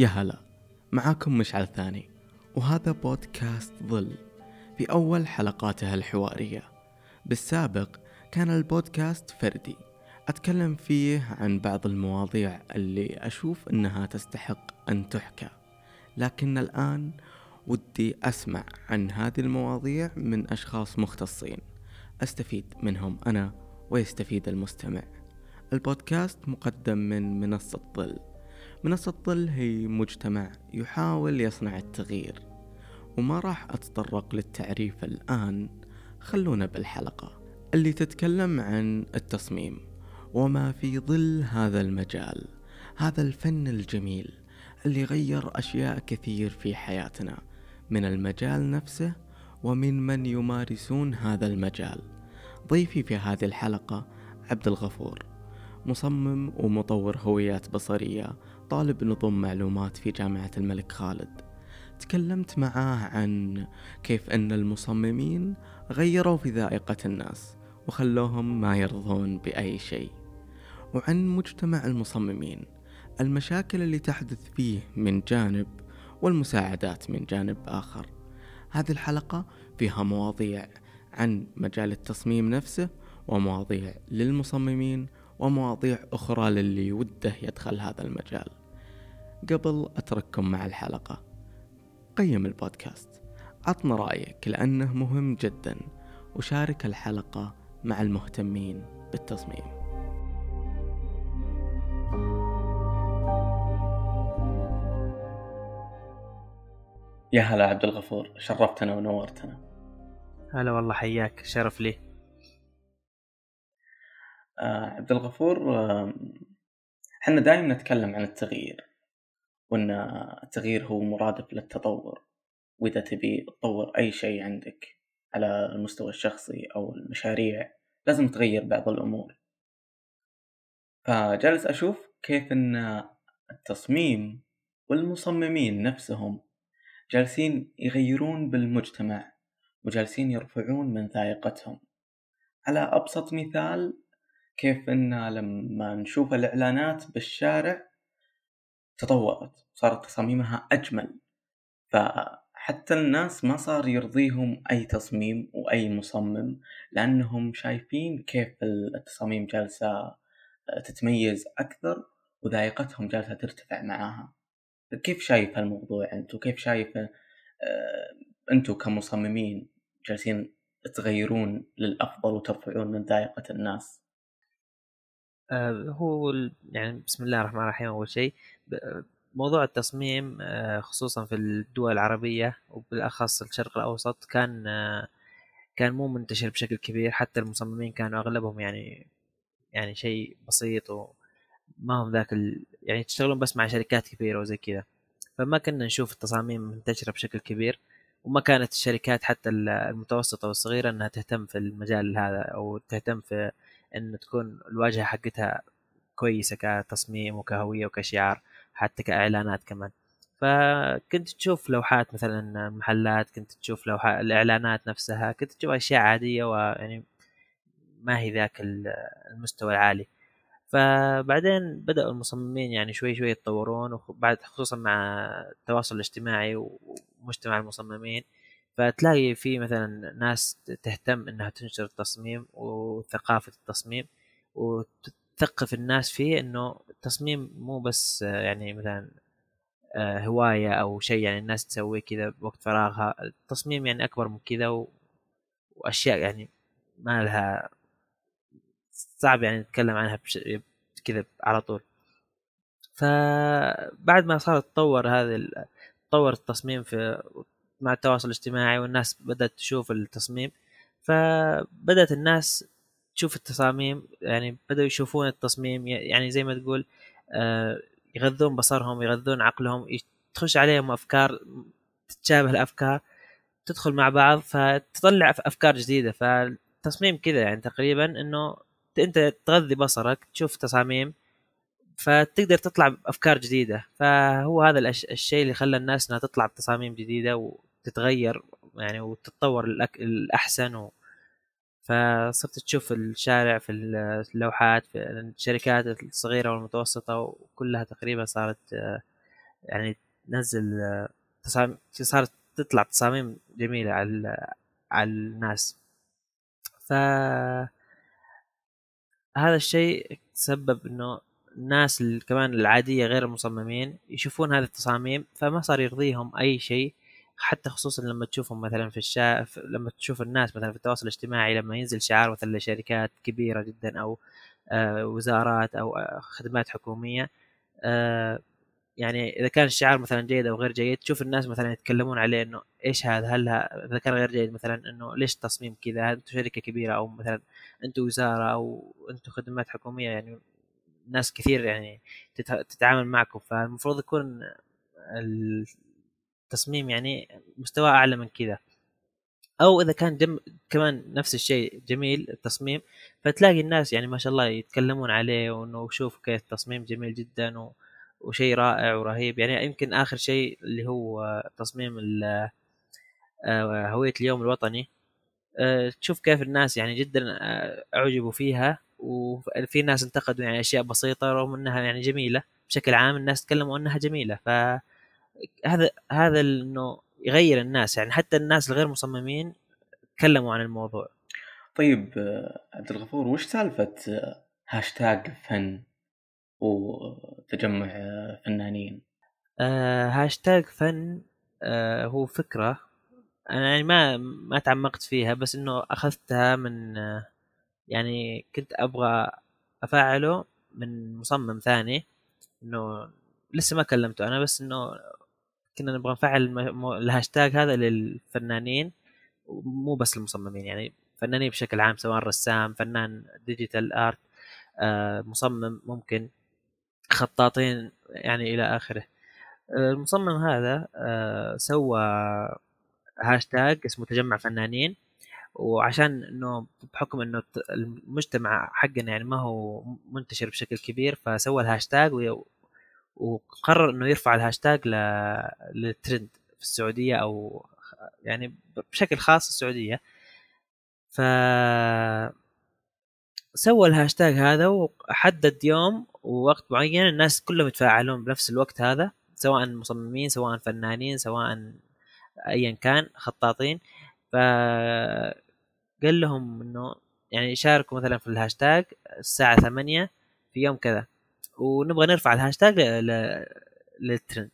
يا هلا معاكم مشعل ثاني وهذا بودكاست ظل في أول حلقاته الحوارية. بالسابق كان البودكاست فردي أتكلم فيه عن بعض المواضيع اللي أشوف أنها تستحق أن تحكى. لكن الآن ودي أسمع عن هذه المواضيع من أشخاص مختصين أستفيد منهم أنا ويستفيد المستمع. البودكاست مقدم من منصة ظل. منصة ظل هي مجتمع يحاول يصنع التغيير وما راح أتطرق للتعريف الآن خلونا بالحلقة اللي تتكلم عن التصميم وما في ظل هذا المجال هذا الفن الجميل اللي غير أشياء كثير في حياتنا من المجال نفسه ومن من يمارسون هذا المجال. ضيفي في هذه الحلقة عبد الغفور مصمم ومطور هويات بصرية طالب نظم معلومات في جامعة الملك خالد. تكلمت معاه عن كيف أن المصممين غيروا في ذائقة الناس وخلوهم ما يرضون بأي شيء. وعن مجتمع المصممين المشاكل اللي تحدث فيه من جانب والمساعدات من جانب آخر. هذه الحلقة فيها مواضيع عن مجال التصميم نفسه ومواضيع للمصممين ومواضيع أخرى للي وده يدخل هذا المجال. قبل أترككم مع الحلقة. قيم البودكاست. عطنا رأيك لأنه مهم جدا. وشارك الحلقة مع المهتمين بالتصميم. يا هلا عبد الغفور. شرفتنا ونورتنا. هلا والله حياك. شرف لي. آه عبد الغفور آه إحنا دائما نتكلم عن التغيير. وإن التغيير هو مرادف للتطور. وإذا تبي تطور أي شيء عندك على المستوى الشخصي أو المشاريع لازم تغير بعض الأمور. فجالس أشوف كيف إن التصميم والمصممين نفسهم جالسين يغيرون بالمجتمع وجالسين يرفعون من ذائقتهم. على أبسط مثال كيف إن لما نشوف الإعلانات بالشارع تطورت صارت تصاميمها أجمل. فحتى الناس ما صار يرضيهم أي تصميم وأي مصمم لأنهم شايفين كيف التصاميم جالسة تتميز أكثر وذائقتهم جالسة ترتفع معاها. كيف شايف هالموضوع انت وكيف شايف آه أنتم كمصممين جالسين تغيرون للأفضل وترفعون من ذائقة الناس؟ آه هو يعني بسم الله الرحمن الرحيم أول شيء. موضوع التصميم آه خصوصا في الدول العربية وبالأخص الشرق الأوسط كان آه كان مو منتشر بشكل كبير. حتى المصممين كانوا أغلبهم يعني يعني شيء بسيط و ما هم ذاك ال... يعني تشتغلون بس مع شركات كبيرة وزي كذا. فما كنا نشوف التصاميم منتشرة بشكل كبير وما كانت الشركات حتى المتوسطة والصغيرة إنها تهتم في المجال هذا أو تهتم في إن تكون الواجهة حقتها كويسة كتصميم وكهوية وكشعار حتى كإعلانات كمان. فكنت تشوف لوحات مثلا محلات كنت تشوف لوحات الإعلانات نفسها كنت تشوف أشياء عادية ويعني ما هي ذاك المستوى العالي. فبعدين بدأوا المصممين يعني شوي شوي يتطورون وبعد خصوصا مع التواصل الاجتماعي ومجتمع المصممين فتلاقي في مثلا ناس تهتم إنها تنشر التصميم وثقافة التصميم وتثقف الناس فيه إنه التصميم مو بس يعني مثلا هواية أو شيء يعني الناس تسويه كذا بوقت فراغها التصميم يعني أكبر من كذا وأشياء يعني ما لها صعب يعني نتكلم عنها بش... كذا على طول. فبعد ما صار تطور هذا تطور التصميم في مع التواصل الاجتماعي والناس بدأت تشوف التصميم فبدأت الناس تشوف التصاميم يعني بدأوا يشوفون التصميم يعني زي ما تقول يغذون بصرهم يغذون عقلهم تخش عليهم أفكار تتشابه الأفكار تدخل مع بعض فتطلع أفكار جديدة فالتصميم كذا يعني تقريبا إنه أنت تغذي بصرك تشوف تصاميم فتقدر تطلع بأفكار جديدة فهو هذا الشيء اللي خلى الناس إنها تطلع بتصاميم جديدة وتتغير يعني وتتطور الأحسن. فصرت تشوف الشارع في اللوحات في الشركات الصغيرة والمتوسطة وكلها تقريبا صارت يعني تنزل آه، تصاميم صارت تطلع تصاميم جميلة على على الناس. ف هذا الشيء تسبب إنه الناس كمان العادية غير المصممين يشوفون هذه التصاميم فما صار يرضيهم أي شيء. حتى خصوصا لما تشوفهم مثلا في الشا لما تشوف الناس مثلا في التواصل الاجتماعي لما ينزل شعار مثلا لشركات كبيرة جدا أو آه، وزارات أو آه، خدمات حكومية آه، يعني إذا كان الشعار مثلا جيد أو غير جيد تشوف الناس مثلا يتكلمون عليه إنه إيش هذا؟ هل إذا كان غير جيد مثلا إنه ليش التصميم كذا؟ أنتم شركة كبيرة أو مثلا أنتم وزارة أو أنتم خدمات حكومية؟ يعني ناس كثير يعني تتعامل معكم فالمفروض يكون التصميم يعني مستوى أعلى من كذا. أو إذا كان جم... كمان نفس الشيء جميل التصميم. فتلاقي الناس يعني ما شاء الله يتكلمون عليه وإنه شوف كيف التصميم جميل جدا و... وشيء رائع ورهيب. يعني يمكن آخر شيء اللي هو تصميم آه، هوية اليوم الوطني. آه، تشوف كيف الناس يعني جدا آه، أعجبوا فيها وفي ناس انتقدوا يعني أشياء بسيطة رغم إنها يعني جميلة. بشكل عام الناس تكلموا إنها جميلة. فهذا هذا إنه يغير الناس يعني حتى الناس الغير مصممين تكلموا عن الموضوع. طيب عبد الغفور وش سالفة هاشتاج فن وتجمع فنانين؟ آه هاشتاج فن آه هو فكرة أنا يعني ما ما تعمقت فيها بس إنه أخذتها من آه يعني كنت أبغى أفعله من مصمم ثاني إنه لسه ما كلمته أنا بس إنه كنا نبغى نفعل الهاشتاج هذا للفنانين مو بس المصممين يعني فنانين بشكل عام سواء رسام فنان digital art آه مصمم ممكن خطاطين يعني إلى آخره. المصمم هذا آه، سوى هاشتاج اسمه تجمع فنانين وعشان إنه بحكم إنه المجتمع حقنا يعني ما هو منتشر بشكل كبير فسوى الهاشتاج وقرر إنه يرفع الهاشتاج للترند في السعودية أو يعني بشكل خاص السعودية. ف سوى الهاشتاج هذا وحدد يوم ووقت معين الناس كلهم يتفاعلون بنفس الوقت هذا سواء مصممين سواء فنانين سواء ايا كان خطاطين. ف قال لهم إنه يعني شاركوا مثلا في الهاشتاج الساعة ثمانية في يوم كذا. ونبغى نرفع الهاشتاج للترند.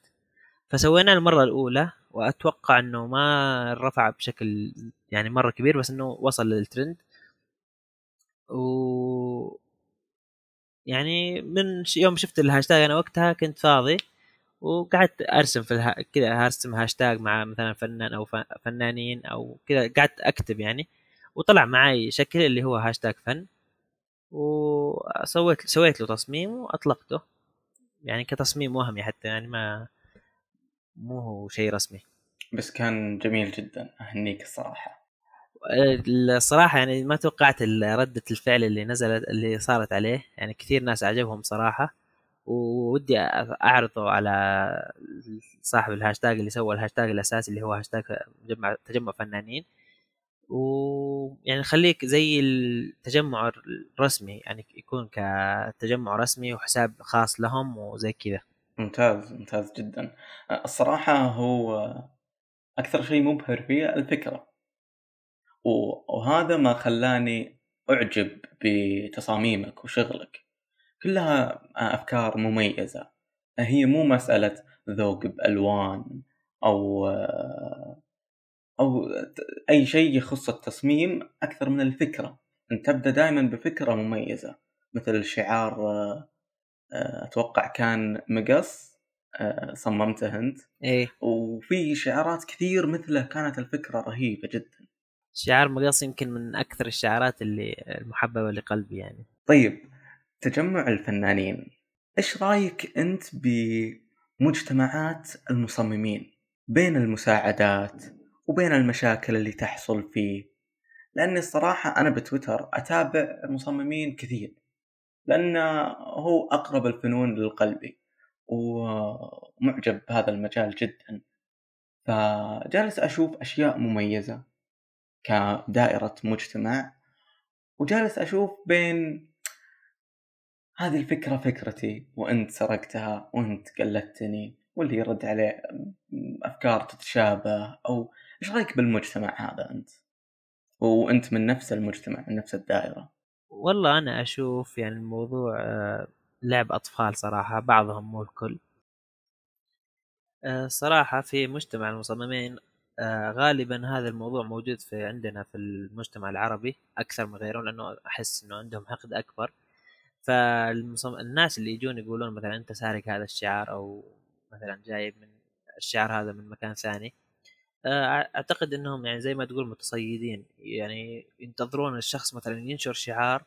فسوينا المرة الأولى وأتوقع أنه ما رفع بشكل يعني مرة كبير بس أنه وصل للترند. و يعني من يوم شفت الهاشتاج أنا وقتها كنت فاضي وقعدت أرسم في الها... كذا أرسم هاشتاج مع مثلا فنان أو فنانين أو كذا قعدت أكتب يعني. وطلع معي شكل اللي هو هاشتاج فن. وسويت سويت له تصميم وأطلقته. يعني كتصميم وهمي حتى يعني ما مو هو شيء رسمي. بس كان جميل جدا أهنيك الصراحة. الصراحة يعني ما توقعت ردة الفعل اللي نزلت اللي صارت عليه. يعني كثير ناس عجبهم صراحة. ودي أعرضه على صاحب الهاشتاج اللي سوى الهاشتاج الأساسي اللي هو هاشتاج تجمع تجمع فنانين. ويعني خليك زي التجمع الرسمي يعني يكون كتجمع رسمي وحساب خاص لهم وزي كذا. ممتاز ممتاز جدا. الصراحة هو أكثر شيء مبهر فيه الفكرة. وهذا ما خلاني أعجب بتصاميمك وشغلك. كلها أفكار مميزة. هي مو مسألة ذوق بألوان أو أو أي شيء يخص التصميم أكثر من الفكرة. أنت تبدأ دائما بفكرة مميزة مثل الشعار أتوقع كان مقص صممته أنت. إيه. وفي شعارات كثير مثله كانت الفكرة رهيبة جدا. شعار مقص يمكن من أكثر الشعارات اللي المحببة لقلبي يعني. طيب تجمع الفنانين إيش رأيك أنت بمجتمعات المصممين؟ بين المساعدات وبين المشاكل اللي تحصل فيه. لأني الصراحة أنا بتويتر أتابع مصممين كثير. لأن هو أقرب الفنون لقلبي ومعجب بهذا المجال جدا. فجالس أشوف أشياء مميزة كدائرة مجتمع وجالس أشوف بين هذه الفكرة فكرتي وأنت سرقتها وأنت قلدتني واللي يرد عليه أفكار تتشابه أو إيش رأيك بالمجتمع هذا أنت؟ وأنت من نفس المجتمع من نفس الدائرة. والله أنا أشوف يعني الموضوع آه، لعب أطفال صراحة بعضهم مو الكل. آه، صراحة في مجتمع المصممين آه، غالبا هذا الموضوع موجود في عندنا في المجتمع العربي أكثر من غيرهم لأنه أحس إنه عندهم حقد أكبر. فالناس اللي يجون يقولون مثلا أنت سارق هذا الشعار أو مثلا جايب من الشعار هذا من مكان ثاني أعتقد إنهم يعني زي ما تقول متصيدين. يعني ينتظرون الشخص مثلا ينشر شعار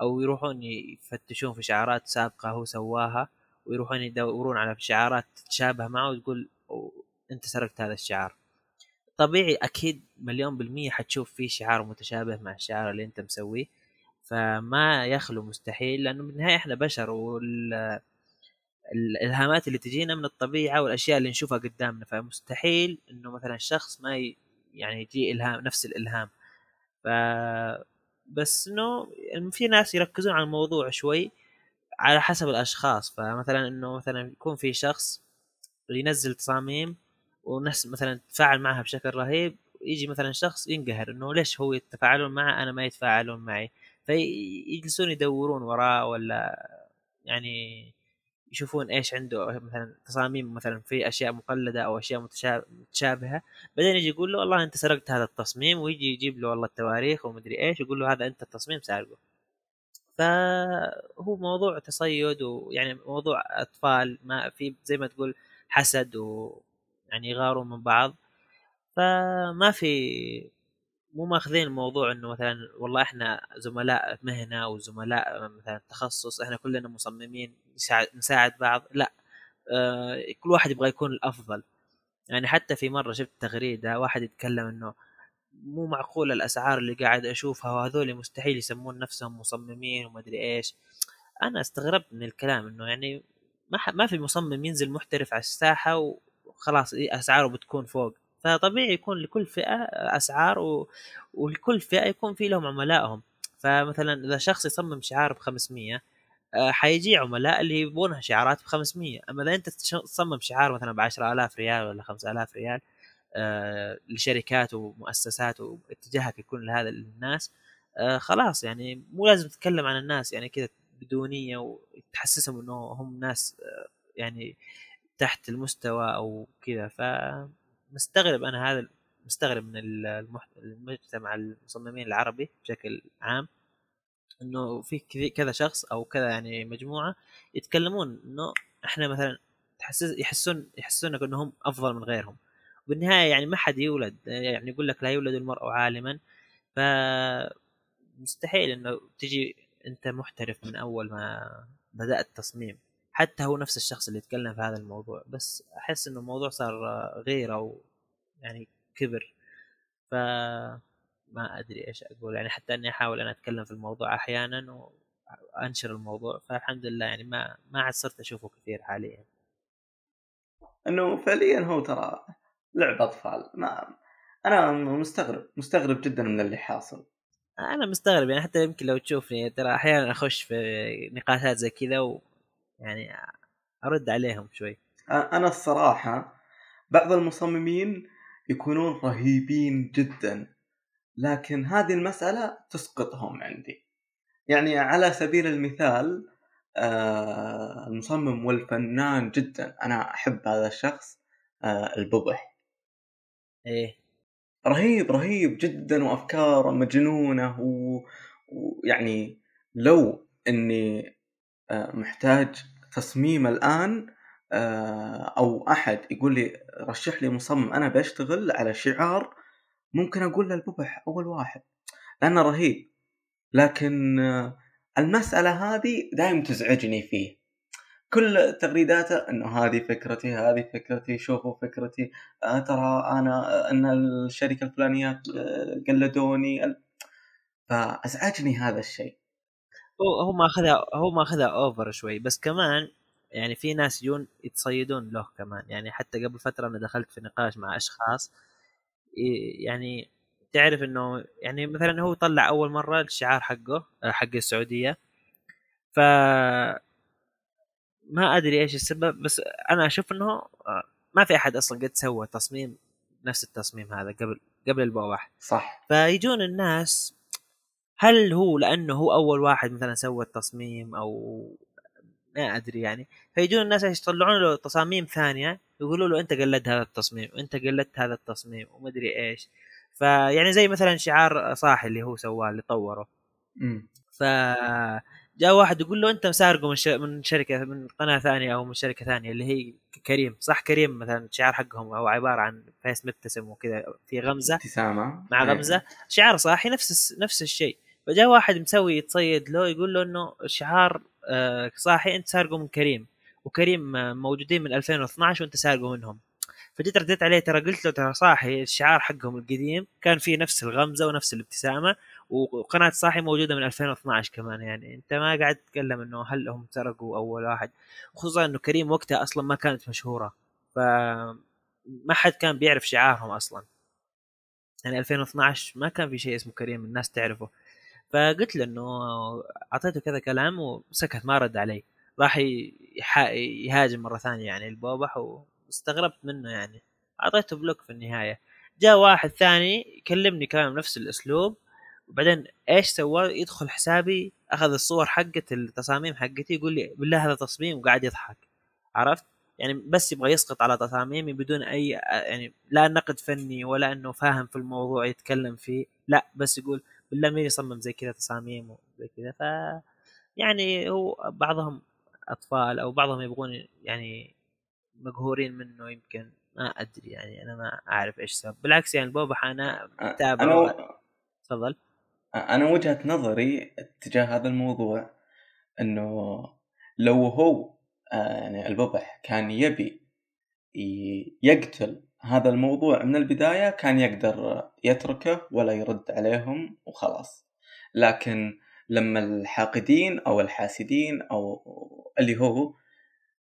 أو يروحون يفتشون في شعارات سابقة هو سواها ويروحون يدورون على شعارات تتشابه معه وتقول أنت سرقت هذا الشعار. طبيعي أكيد مليون بالمية حتشوف فيه شعار متشابه مع الشعار اللي أنت مسويه. فما يخلو مستحيل لأنه بالنهاية إحنا بشر وال الالهامات اللي تجينا من الطبيعة والأشياء اللي نشوفها قدامنا. فمستحيل إنه مثلا شخص ما ي... يعني يجي الهام نفس الإلهام. ف بس إنه في ناس يركزون على الموضوع شوي على حسب الأشخاص. فمثلا إنه مثلا يكون في شخص ينزل تصاميم وناس مثلا تتفاعل معها بشكل رهيب يجي مثلا شخص ينقهر إنه ليش هو يتفاعلون معه أنا ما يتفاعلون معي؟ فيجلسون يدورون وراه ولا يعني يشوفون إيش عنده مثلا تصاميم مثلا في أشياء مقلدة أو أشياء متشابهة. بعدين يجي يقول له والله أنت سرقت هذا التصميم ويجي يجيب له والله التواريخ ومدري إيش يقول له هذا أنت التصميم سارقه. فهو موضوع تصيد ويعني موضوع أطفال ما في زي ما تقول حسد ويعني يغارون من بعض. فما في مو ماخذين الموضوع إنه مثلا والله إحنا زملاء مهنه وزملاء مثلا تخصص إحنا كلنا مصممين نساعد بعض. لا آه كل واحد يبغى يكون الأفضل. يعني حتى في مرة شفت تغريدة واحد يتكلم إنه مو معقول الأسعار اللي قاعد أشوفها وهذول مستحيل يسمون نفسهم مصممين وما أدري إيش. أنا استغربت من الكلام إنه يعني ما ما في مصمم ينزل محترف على الساحة وخلاص أسعاره بتكون فوق. فطبيعي يكون لكل فئة أسعار و... ولكل فئة يكون في لهم عملائهم. فمثلا إذا شخص يصمم شعار ب 500 آه، حيجي عملاء اللي يبغونها شعارات ب 500 أما إذا أنت تصمم شعار مثلا ب 10000 ريال ولا 5000 ريال آه، لشركات ومؤسسات واتجاهك يكون لهذا الناس آه، خلاص يعني مو لازم تتكلم عن الناس يعني كذا بدونية وتحسسهم إنه هم ناس يعني تحت المستوى أو كذا. فمستغرب أنا هذا مستغرب من المجتمع المصممين العربي بشكل عام إنه في كذا شخص أو كذا يعني مجموعة يتكلمون إنه إحنا مثلا تحسس يحسون يحسونك إنهم أفضل من غيرهم. بالنهايه يعني ما حد يولد يعني يقول لك لا يولد المرء عالما ف مستحيل إنه تجي أنت محترف من أول ما بدأت تصميم. حتى هو نفس الشخص اللي يتكلم في هذا الموضوع بس أحس إنه الموضوع صار غيره و يعني كبر. ف ما أدري إيش أقول يعني حتى إني أحاول أنا أتكلم في الموضوع أحيانا وأنشر الموضوع فالحمد لله يعني ما ما عاد صرت أشوفه كثير حاليا. إنه فعليا هو ترى لعب أطفال. ما أنا مستغرب مستغرب جدا من اللي حاصل. أنا مستغرب يعني حتى يمكن لو تشوفني ترى أحيانا أخش في نقاشات زي كذا ويعني أرد عليهم شوي. أنا الصراحة بعض المصممين يكونون رهيبين جدا لكن هذه المسألة تسقطهم عندي. يعني على سبيل المثال آه المصمم والفنان جدا أنا أحب هذا الشخص آه الببح إيه. رهيب رهيب جدا وأفكاره مجنونة ويعني لو إني محتاج تصميم الآن آه، أو أحد يقول لي رشح لي مصمم أنا بشتغل على شعار ممكن أقول له الببح أول واحد لأنه رهيب. لكن آه، المسألة هذه دائما تزعجني فيه. كل تغريداته إنه هذه فكرتي هذه فكرتي شوفوا فكرتي آه ترى أنا آه، إن الشركة الفلانية آه، قلدوني فأزعجني هذا الشيء. هو هو ماخذها هو ماخذها اوفر شوي. بس كمان يعني في ناس يجون يتصيدون له كمان. يعني حتى قبل فترة أنا دخلت في نقاش مع أشخاص يعني تعرف إنه يعني مثلا هو طلع أول مرة الشعار حقه حق السعودية. ف ما أدري إيش السبب بس أنا أشوف إنه آه، ما في أحد أصلا قد سوى تصميم نفس التصميم هذا قبل قبل البوح صح. فيجون الناس هل هو لأنه هو أول واحد مثلا سوى التصميم أو ما أدري يعني فيجون الناس يطلعون له تصاميم ثانية يقولوا له أنت قلدت هذا التصميم أنت قلدت هذا التصميم ومدري إيش. فيعني زي مثلا شعار صاحي اللي هو سواه اللي طوره. ف جاء واحد يقول له أنت سارقه من من شركة من قناة ثانية أو من شركة ثانية اللي هي كريم صح كريم مثلا شعار حقهم هو عبارة عن فيس مبتسم وكذا في غمزة. ابتسامة. مع إيه. غمزة. شعار صاحي نفس نفس الشيء. فجاء واحد مسوي يتصيد له يقول له إنه شعار آه، صاحي أنت سارقه من كريم وكريم موجودين من 2012 وأنت سارقه منهم. فجيت رديت عليه ترى قلت له ترى صاحي الشعار حقهم القديم كان فيه نفس الغمزة ونفس الابتسامة وقناة صاحي موجودة من 2012 كمان يعني. أنت ما قاعد تتكلم إنه هل هم سرقوا أول واحد خصوصا إنه كريم وقتها أصلا ما كانت مشهورة ف ما حد كان بيعرف شعارهم أصلا. يعني 2012 ما كان في شيء اسمه كريم الناس تعرفه. فقلت له إنه أعطيته كذا كلام وسكت ما رد علي. راح يهاجم مرة ثانية يعني البوبح واستغربت منه يعني. أعطيته بلوك في النهاية. جاء واحد ثاني كلمني كمان بنفس الأسلوب. وبعدين إيش سوى؟ يدخل حسابي أخذ الصور حقت التصاميم حقتي يقول لي بالله هذا تصميم وقاعد يضحك. عرفت؟ يعني بس يبغى يسقط على تصاميمي بدون أي يعني لا نقد فني ولا إنه فاهم في الموضوع يتكلم فيه. لا بس يقول بالله مين يصمم زي كذا تصاميم وزي كذا ف يعني هو بعضهم أطفال أو بعضهم يبغون يعني مقهورين منه يمكن ما أدري يعني أنا ما أعرف إيش سبب بالعكس يعني البوبح أنا متابع. أنا تفضل. أنا وجهة نظري تجاه هذا الموضوع إنه لو هو آه، يعني الببح كان يبي يقتل هذا الموضوع من البداية كان يقدر يتركه ولا يرد عليهم وخلاص. لكن لما الحاقدين أو الحاسدين أو اللي هو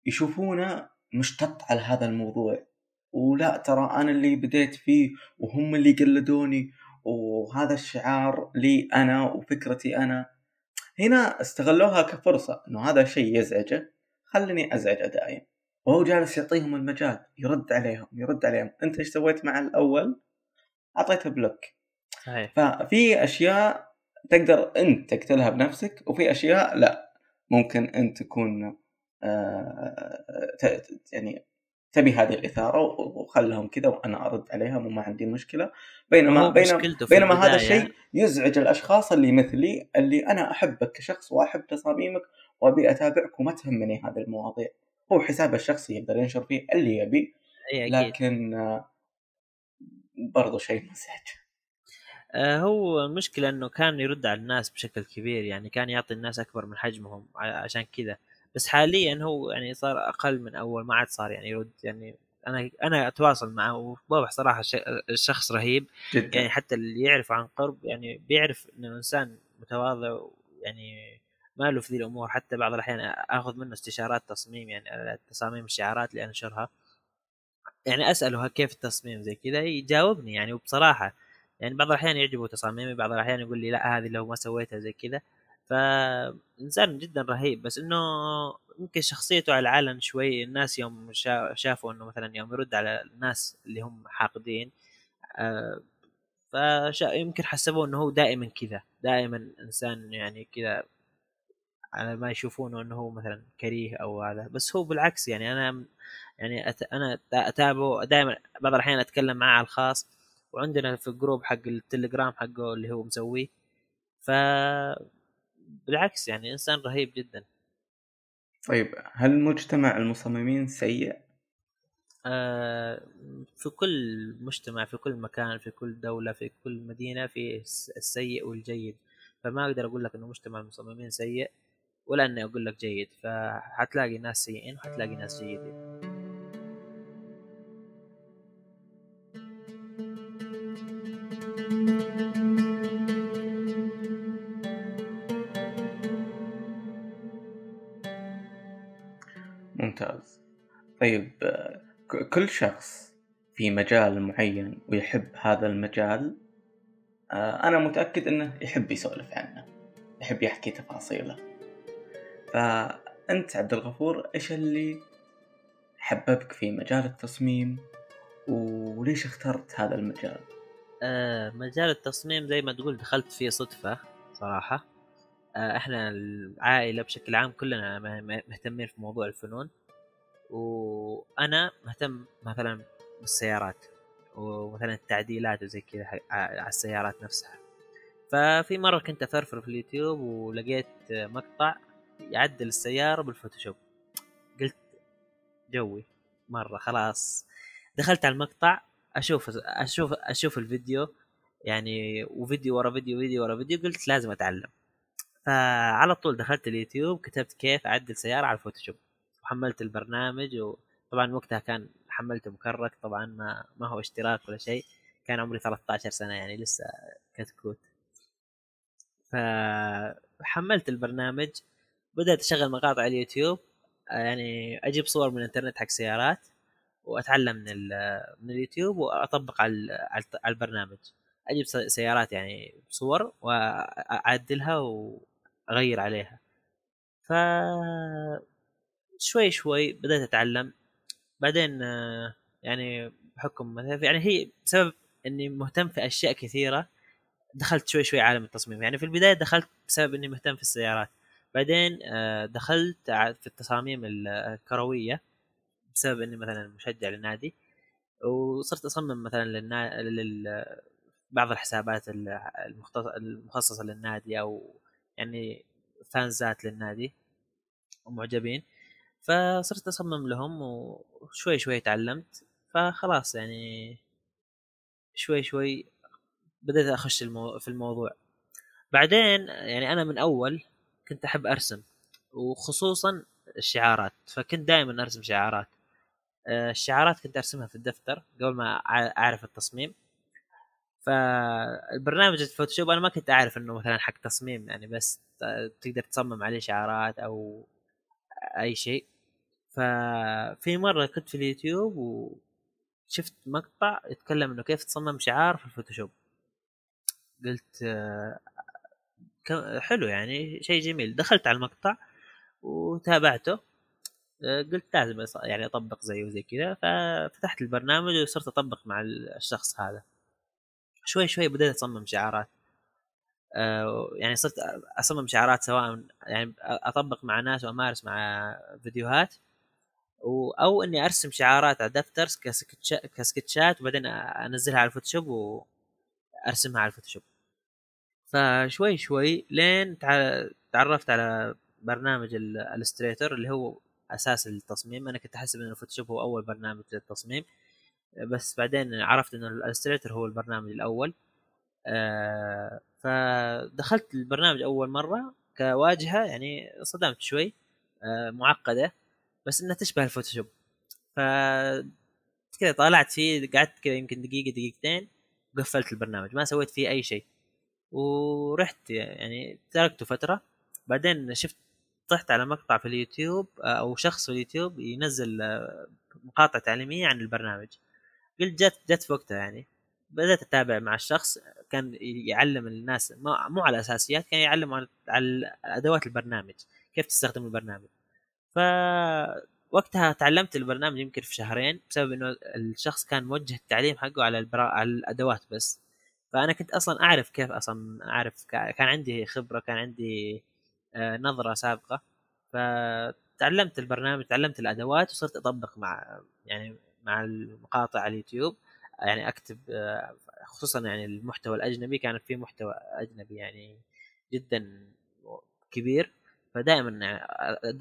يشوفونه مشتط على هذا الموضوع ولا ترى أنا اللي بديت فيه وهم اللي قلدوني وهذا الشعار لي أنا وفكرتي أنا. هنا استغلوها كفرصة إنه هذا شيء يزعجه خلني أزعجه دائما وهو جالس يعطيهم المجال يرد عليهم يرد عليهم. أنت إيش سويت مع الأول؟ اعطيته بلوك. ففي أشياء تقدر أنت تقتلها بنفسك وفي أشياء لا. ممكن أنت تكون آه يعني تبي هذه الإثارة وخلهم كذا وأنا أرد عليهم وما عندي مشكلة. بينما بينما, بينما هذا الشيء يزعج الأشخاص اللي مثلي اللي أنا أحبك كشخص وأحب تصاميمك وأبي أتابعك وما تهمني هذه المواضيع. هو حسابه الشخصي يقدر ينشر فيه اللي يبي لكن برضو شيء مزعج آه، هو المشكلة إنه كان يرد على الناس بشكل كبير يعني كان يعطي الناس أكبر من حجمهم عشان كذا. بس حاليا هو يعني صار أقل من أول ما عاد صار يعني يرد يعني أنا أنا أتواصل معه وواضح صراحة الشخص رهيب. جدا. يعني حتى اللي يعرف عن قرب يعني بيعرف إنه إنسان متواضع يعني ما له في ذي الأمور. حتى بعض الأحيان أخذ منه استشارات تصميم يعني تصاميم الشعارات اللي انشرها يعني اساله كيف التصميم زي كذا يجاوبني يعني. وبصراحة يعني بعض الأحيان يعجبه تصاميمي بعض الأحيان يقول لي لا هذه لو ما سويتها زي كذا. فإنسان جدا رهيب. بس إنه يمكن شخصيته على العلن شوي. الناس يوم شافوا إنه مثلا يوم يرد على الناس اللي هم حاقدين آه فيمكن حسبوا إنه هو دائما كذا. دائما إنسان يعني كذا على ما يشوفونه إنه هو مثلا كريه أو هذا بس هو بالعكس يعني أنا يعني أت... أنا أتابعه دائما بعض الأحيان أتكلم معه على الخاص وعندنا في الجروب حق التليجرام حقه اللي هو مسويه. ف بالعكس يعني إنسان رهيب جدا. طيب هل مجتمع المصممين سيء؟ آه في كل مجتمع في كل مكان في كل دولة في كل مدينة في السيء والجيد. فما أقدر أقول لك إنه مجتمع المصممين سيء. ولا إني أقول لك جيد فحتلاقي ناس سيئين وحتلاقي ناس جيدين. ممتاز. طيب كل شخص في مجال معين ويحب هذا المجال آه، أنا متأكد أنه يحب يسولف عنه يحب يحكي تفاصيله. أنت عبد الغفور إيش اللي حببك في مجال التصميم؟ وليش اخترت هذا المجال؟ آه مجال التصميم زي ما تقول دخلت فيه صدفة صراحة. آه إحنا العائلة بشكل عام كلنا مهتمين في موضوع الفنون. وأنا مهتم مثلا بالسيارات ومثلا التعديلات وزي كذا على السيارات نفسها. ففي مرة كنت أفرفر في اليوتيوب ولقيت مقطع يعدل السيارة بالفوتوشوب. قلت جوي. مرة خلاص. دخلت على المقطع أشوف أشوف أشوف الفيديو يعني وفيديو ورا فيديو فيديو ورا فيديو قلت لازم أتعلم. فعلى طول دخلت اليوتيوب كتبت كيف أعدل سيارة على الفوتوشوب. وحملت البرنامج وطبعا وقتها كان حملته مكرك طبعا ما ما هو اشتراك ولا شيء. كان عمري 13 سنة يعني لسه كتكوت. فحملت البرنامج بدأت أشغل مقاطع اليوتيوب يعني أجيب صور من الإنترنت حق سيارات وأتعلم من من اليوتيوب وأطبق على على البرنامج. أجيب سيارات يعني صور وأعدلها وأغير عليها. ف شوي شوي بدأت أتعلم. بعدين يعني بحكم يعني هي بسبب إني مهتم في أشياء كثيرة دخلت شوي شوي عالم التصميم. يعني في البداية دخلت بسبب إني مهتم في السيارات. بعدين آه، دخلت في التصاميم الكروية بسبب إني مثلا مشجع للنادي وصرت أصمم مثلا للنا... لل... بعض الحسابات المخصصة للنادي أو يعني فانزات للنادي ومعجبين. فصرت أصمم لهم وشوي شوي تعلمت فخلاص يعني شوي شوي بديت أخش المو... في الموضوع. بعدين يعني أنا من أول كنت أحب أرسم وخصوصا الشعارات فكنت دائما أرسم شعارات. آه، الشعارات كنت أرسمها في الدفتر قبل ما أعرف التصميم. فالبرنامج الفوتوشوب أنا ما كنت أعرف إنه مثلا حق تصميم يعني بس تقدر تصمم عليه شعارات أو أي شيء. ففي مرة كنت في اليوتيوب وشفت مقطع يتكلم إنه كيف تصمم شعار في الفوتوشوب. قلت آه، حلو يعني شيء جميل. دخلت على المقطع وتابعته. آه، قلت لازم يعني أطبق زيه وزي كذا ففتحت البرنامج وصرت أطبق مع الشخص هذا. شوي شوي بديت أصمم شعارات. آه، يعني صرت أصمم شعارات سواء يعني أطبق مع ناس وأمارس مع فيديوهات أو إني أرسم شعارات على دفتر كسكتشات وبعدين أنزلها على الفوتوشوب وأرسمها على الفوتوشوب. فشوي شوي لين تعرفت على برنامج ال Illustrator اللي هو أساس التصميم. أنا كنت أحسب ان الفوتوشوب هو أول برنامج للتصميم. بس بعدين عرفت إنه ال Illustrator هو البرنامج الأول. آه، فدخلت البرنامج أول مرة كواجهة يعني صدمت شوي. آه، معقدة. بس إنها تشبه الفوتوشوب. ف كذا طالعت فيه قعدت كذا يمكن دقيقة دقيقتين وقفلت البرنامج. ما سويت فيه أي شيء. ورحت يعني تركته فترة. بعدين شفت طحت على مقطع في اليوتيوب أو شخص في اليوتيوب ينزل مقاطع تعليمية عن البرنامج. قلت جت جت في وقتها يعني. بدأت أتابع مع الشخص كان يعلم الناس مو على الأساسيات كان يعلم على أدوات البرنامج كيف تستخدم البرنامج. ف وقتها تعلمت البرنامج يمكن في شهرين بسبب إنه الشخص كان موجه التعليم حقه على البرا... على الأدوات بس. فأنا كنت أصلا أعرف كيف أصلا أعرف كان عندي خبرة كان عندي آه، نظرة سابقة. فتعلمت البرنامج تعلمت الأدوات وصرت أطبق مع يعني مع المقاطع على اليوتيوب. يعني أكتب آه، خصوصا يعني المحتوى الأجنبي. كان في محتوى أجنبي يعني جدا كبير. فدائما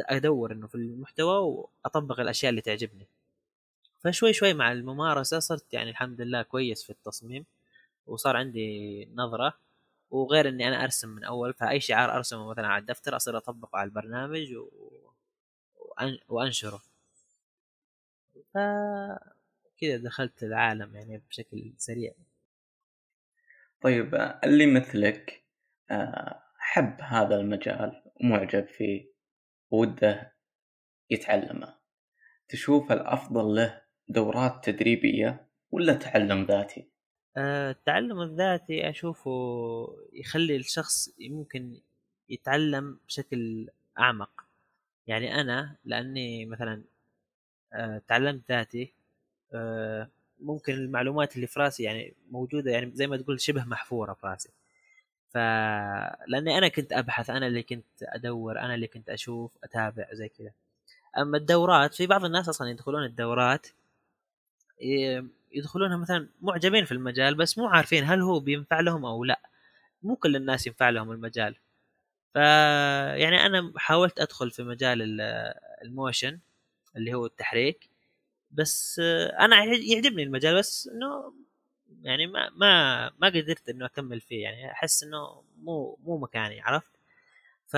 أدور إنه في المحتوى وأطبق الأشياء اللي تعجبني. فشوي شوي مع الممارسة صرت يعني الحمد لله كويس في التصميم. وصار عندي نظرة وغير إني أنا أرسم من أول فأي شعار أرسمه مثلا على الدفتر أصير أطبقه على البرنامج و... وأنشره. ف كذا دخلت العالم يعني بشكل سريع. طيب اللي مثلك آه، حب هذا المجال ومعجب فيه وده يتعلمه. تشوف الأفضل له دورات تدريبية ولا تعلم ذاتي؟ آه، التعلم الذاتي أشوفه يخلي الشخص ممكن يتعلم بشكل أعمق. يعني أنا لأني مثلا آه، تعلمت ذاتي آه، ممكن المعلومات اللي في رأسي يعني موجودة يعني زي ما تقول شبه محفورة في رأسي. ف لأني أنا كنت أبحث أنا اللي كنت أدور أنا اللي كنت أشوف أتابع زي كذا. أما الدورات في بعض الناس أصلا يدخلون الدورات يدخلونها مثلا معجبين في المجال بس مو عارفين هل هو بينفع لهم أو لا. مو كل الناس ينفع لهم المجال. ف يعني أنا حاولت أدخل في مجال الموشن اللي هو التحريك بس أنا يعجبني المجال بس إنه يعني ما ما ما قدرت إنه أكمل فيه. يعني أحس إنه مو مو مكاني عرفت؟ ف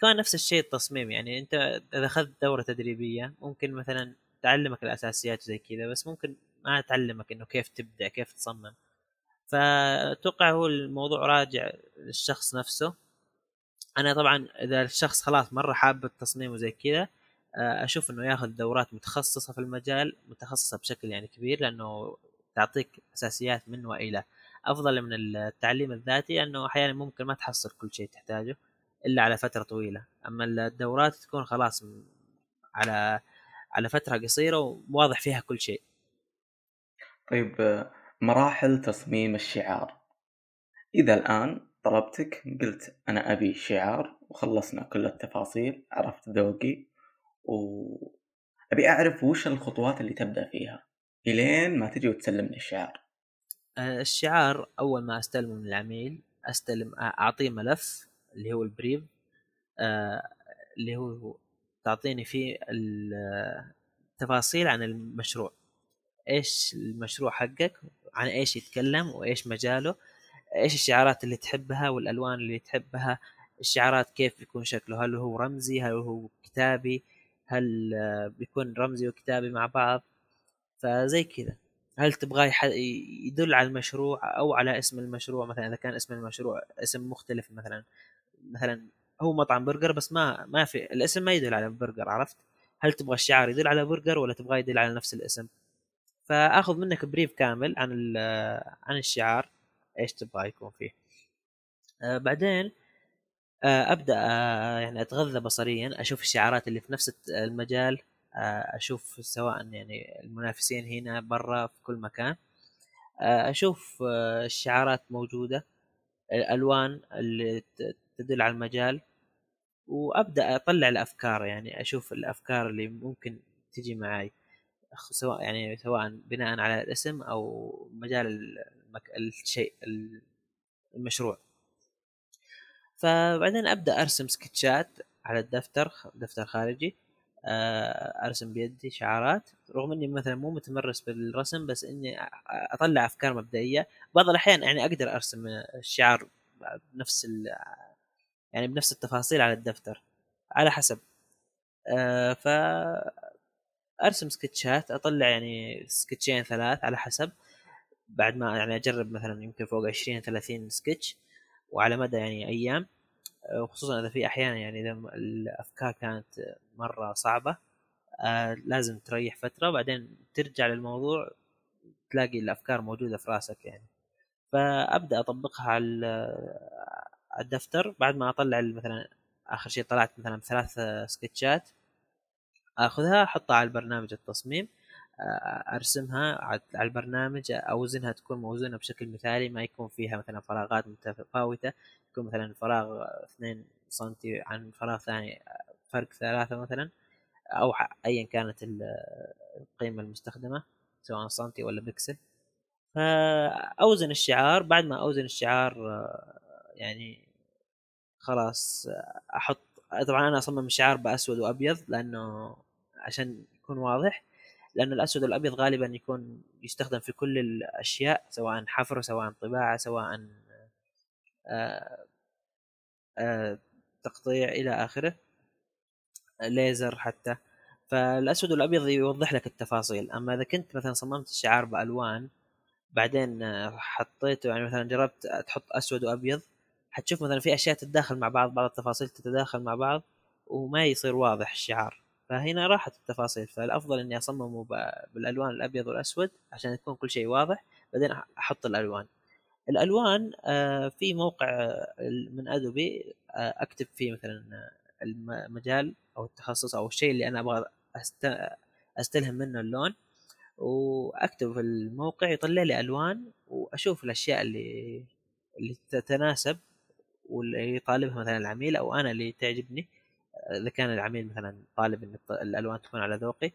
كان نفس الشيء التصميم. يعني أنت إذا أخذت دورة تدريبية ممكن مثلا تعلمك الأساسيات زي كذا بس ممكن ما تعلمك إنه كيف تبدأ كيف تصمم. فأتوقع هو الموضوع راجع للشخص نفسه. أنا طبعا إذا الشخص خلاص مرة حاب التصميم وزي كذا آه، أشوف إنه ياخذ دورات متخصصة في المجال متخصصة بشكل يعني كبير لأنه تعطيك أساسيات من وإلى. أفضل من التعليم الذاتي انه أحيانا ممكن ما تحصل كل شيء تحتاجه إلا على فترة طويلة. أما الدورات تكون خلاص على على فترة قصيرة وواضح فيها كل شيء. طيب مراحل تصميم الشعار. إذا الآن طلبتك قلت أنا أبي شعار وخلصنا كل التفاصيل عرفت ذوقي وابي أعرف وش الخطوات اللي تبدأ فيها إلين ما تجي وتسلمني الشعار. آه، الشعار أول ما أستلمه من العميل أستلم أعطيه ملف اللي هو البريف آه، اللي هو تعطيني فيه التفاصيل عن المشروع. إيش المشروع حقك؟ عن إيش يتكلم؟ وإيش مجاله؟ إيش الشعارات اللي تحبها؟ والألوان اللي تحبها؟ الشعارات كيف بيكون شكله؟ هل هو رمزي؟ هل هو كتابي؟ هل بيكون رمزي وكتابي مع بعض؟ فزي كذا. هل تبغاه يدل على المشروع أو على اسم المشروع؟ مثلا إذا كان اسم المشروع اسم مختلف مثلا مثلا هو مطعم برجر بس ما ما في الاسم ما يدل على البرجر عرفت؟ هل تبغى الشعار يدل على برجر ولا تبغاه يدل على نفس الاسم؟ فآخذ منك brief كامل عن عن الشعار إيش تبغى يكون فيه. آه بعدين آه أبدأ آه يعني أتغذى بصريا أشوف الشعارات اللي في نفس المجال آه أشوف سواء يعني المنافسين هنا برا في كل مكان. آه أشوف آه الشعارات موجودة الألوان اللي تدل على المجال. وأبدأ أطلع الأفكار يعني أشوف الأفكار اللي ممكن تجي معي سواء يعني سواء بناء على الاسم أو مجال المك... الشيء المشروع. فبعدين أبدأ أرسم سكتشات على الدفتر دفتر خارجي آه، أرسم بيدي شعارات رغم إني مثلا مو متمرس بالرسم بس إني أطلع أفكار مبدئية. بعض الأحيان يعني أقدر أرسم الشعار بنفس يعني بنفس التفاصيل على الدفتر. على حسب. آه ف أرسم سكتشات أطلع يعني سكتشين ثلاث على حسب. بعد ما يعني أجرب مثلا يمكن فوق 20 30 سكتش وعلى مدى يعني أيام. آه، وخصوصا إذا في أحيانا يعني إذا الأفكار كانت مرة صعبة آه لازم تريح فترة. بعدين ترجع للموضوع تلاقي الأفكار موجودة في راسك يعني. فأبدأ أطبقها على الدفتر بعد ما أطلع مثلا آخر شيء طلعت مثلا ثلاث سكتشات آخذها أحطها على البرنامج التصميم آه، أرسمها على البرنامج أوزنها تكون موزونة بشكل مثالي ما يكون فيها مثلا فراغات متفاوتة يكون مثلا فراغ 2 سم عن فراغ ثاني فرق ثلاثة مثلا أو ايا كانت القيمة المستخدمة سواء سنتي ولا بكسل فأوزن الشعار بعد ما أوزن الشعار آه، يعني خلاص أحط طبعا أنا أصمم الشعار بأسود وأبيض لأنه عشان يكون واضح لأن الأسود والأبيض غالبا يكون يستخدم في كل الأشياء سواء حفر سواء طباعة سواء آآ آه، آآ آه، تقطيع إلى آخره ليزر حتى. فالأسود والأبيض يوضح لك التفاصيل. أما إذا كنت مثلا صممت الشعار بألوان بعدين حطيته يعني مثلا جربت تحط أسود وأبيض حتشوف مثلا في أشياء تتداخل مع بعض بعض التفاصيل تتداخل مع بعض وما يصير واضح الشعار. فهنا راحت التفاصيل. فالأفضل إني أصممه بالألوان الأبيض والأسود عشان يكون كل شيء واضح. بعدين أحط الألوان. الألوان آه، في موقع من ادوبي آه، أكتب فيه مثلا المجال أو التخصص أو الشيء اللي أنا أبغى أستلهم منه اللون. واكتب في الموقع يطلع لي ألوان وأشوف الأشياء اللي اللي تتناسب واللي يطالبها مثلا العميل أو أنا اللي تعجبني إذا كان العميل مثلا طالب إن الألوان تكون على ذوقي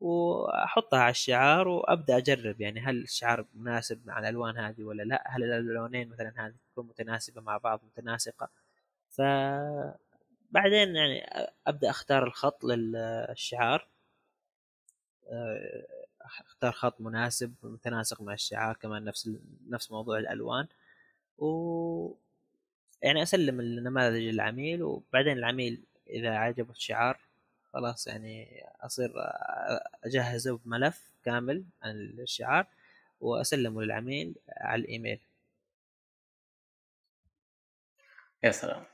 وأحطها على الشعار وأبدأ أجرب. يعني هل الشعار مناسب مع الألوان هذه ولا لا؟ هل اللونين مثلا هذه تكون متناسبة مع بعض متناسقة؟ ف بعدين يعني أبدأ أختار الخط للشعار أختار خط مناسب متناسق مع الشعار كمان نفس نفس موضوع الألوان. و يعني أسلم النماذج للعميل وبعدين العميل إذا عجبه الشعار خلاص يعني أصير أجهزه بملف كامل عن الشعار وأسلمه للعميل على الإيميل. يا سلام.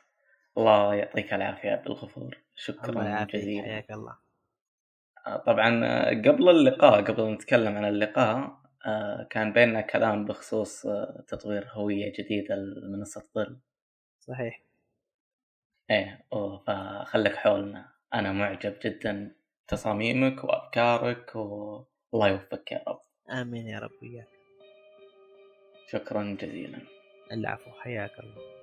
الله يعطيك العافية عبد الغفور. شكرا جزيلا. حياك الله. آه، طبعا آه، قبل اللقاء قبل نتكلم عن اللقاء آه، كان بيننا كلام بخصوص تطوير هوية جديدة لمنصة ظل. صحيح. إيه فخلك حولنا أنا معجب جدا تصاميمك وأفكارك والله يوفقك يا رب. آمين يا رب وياك شكرا جزيلا. العفو حياك الله.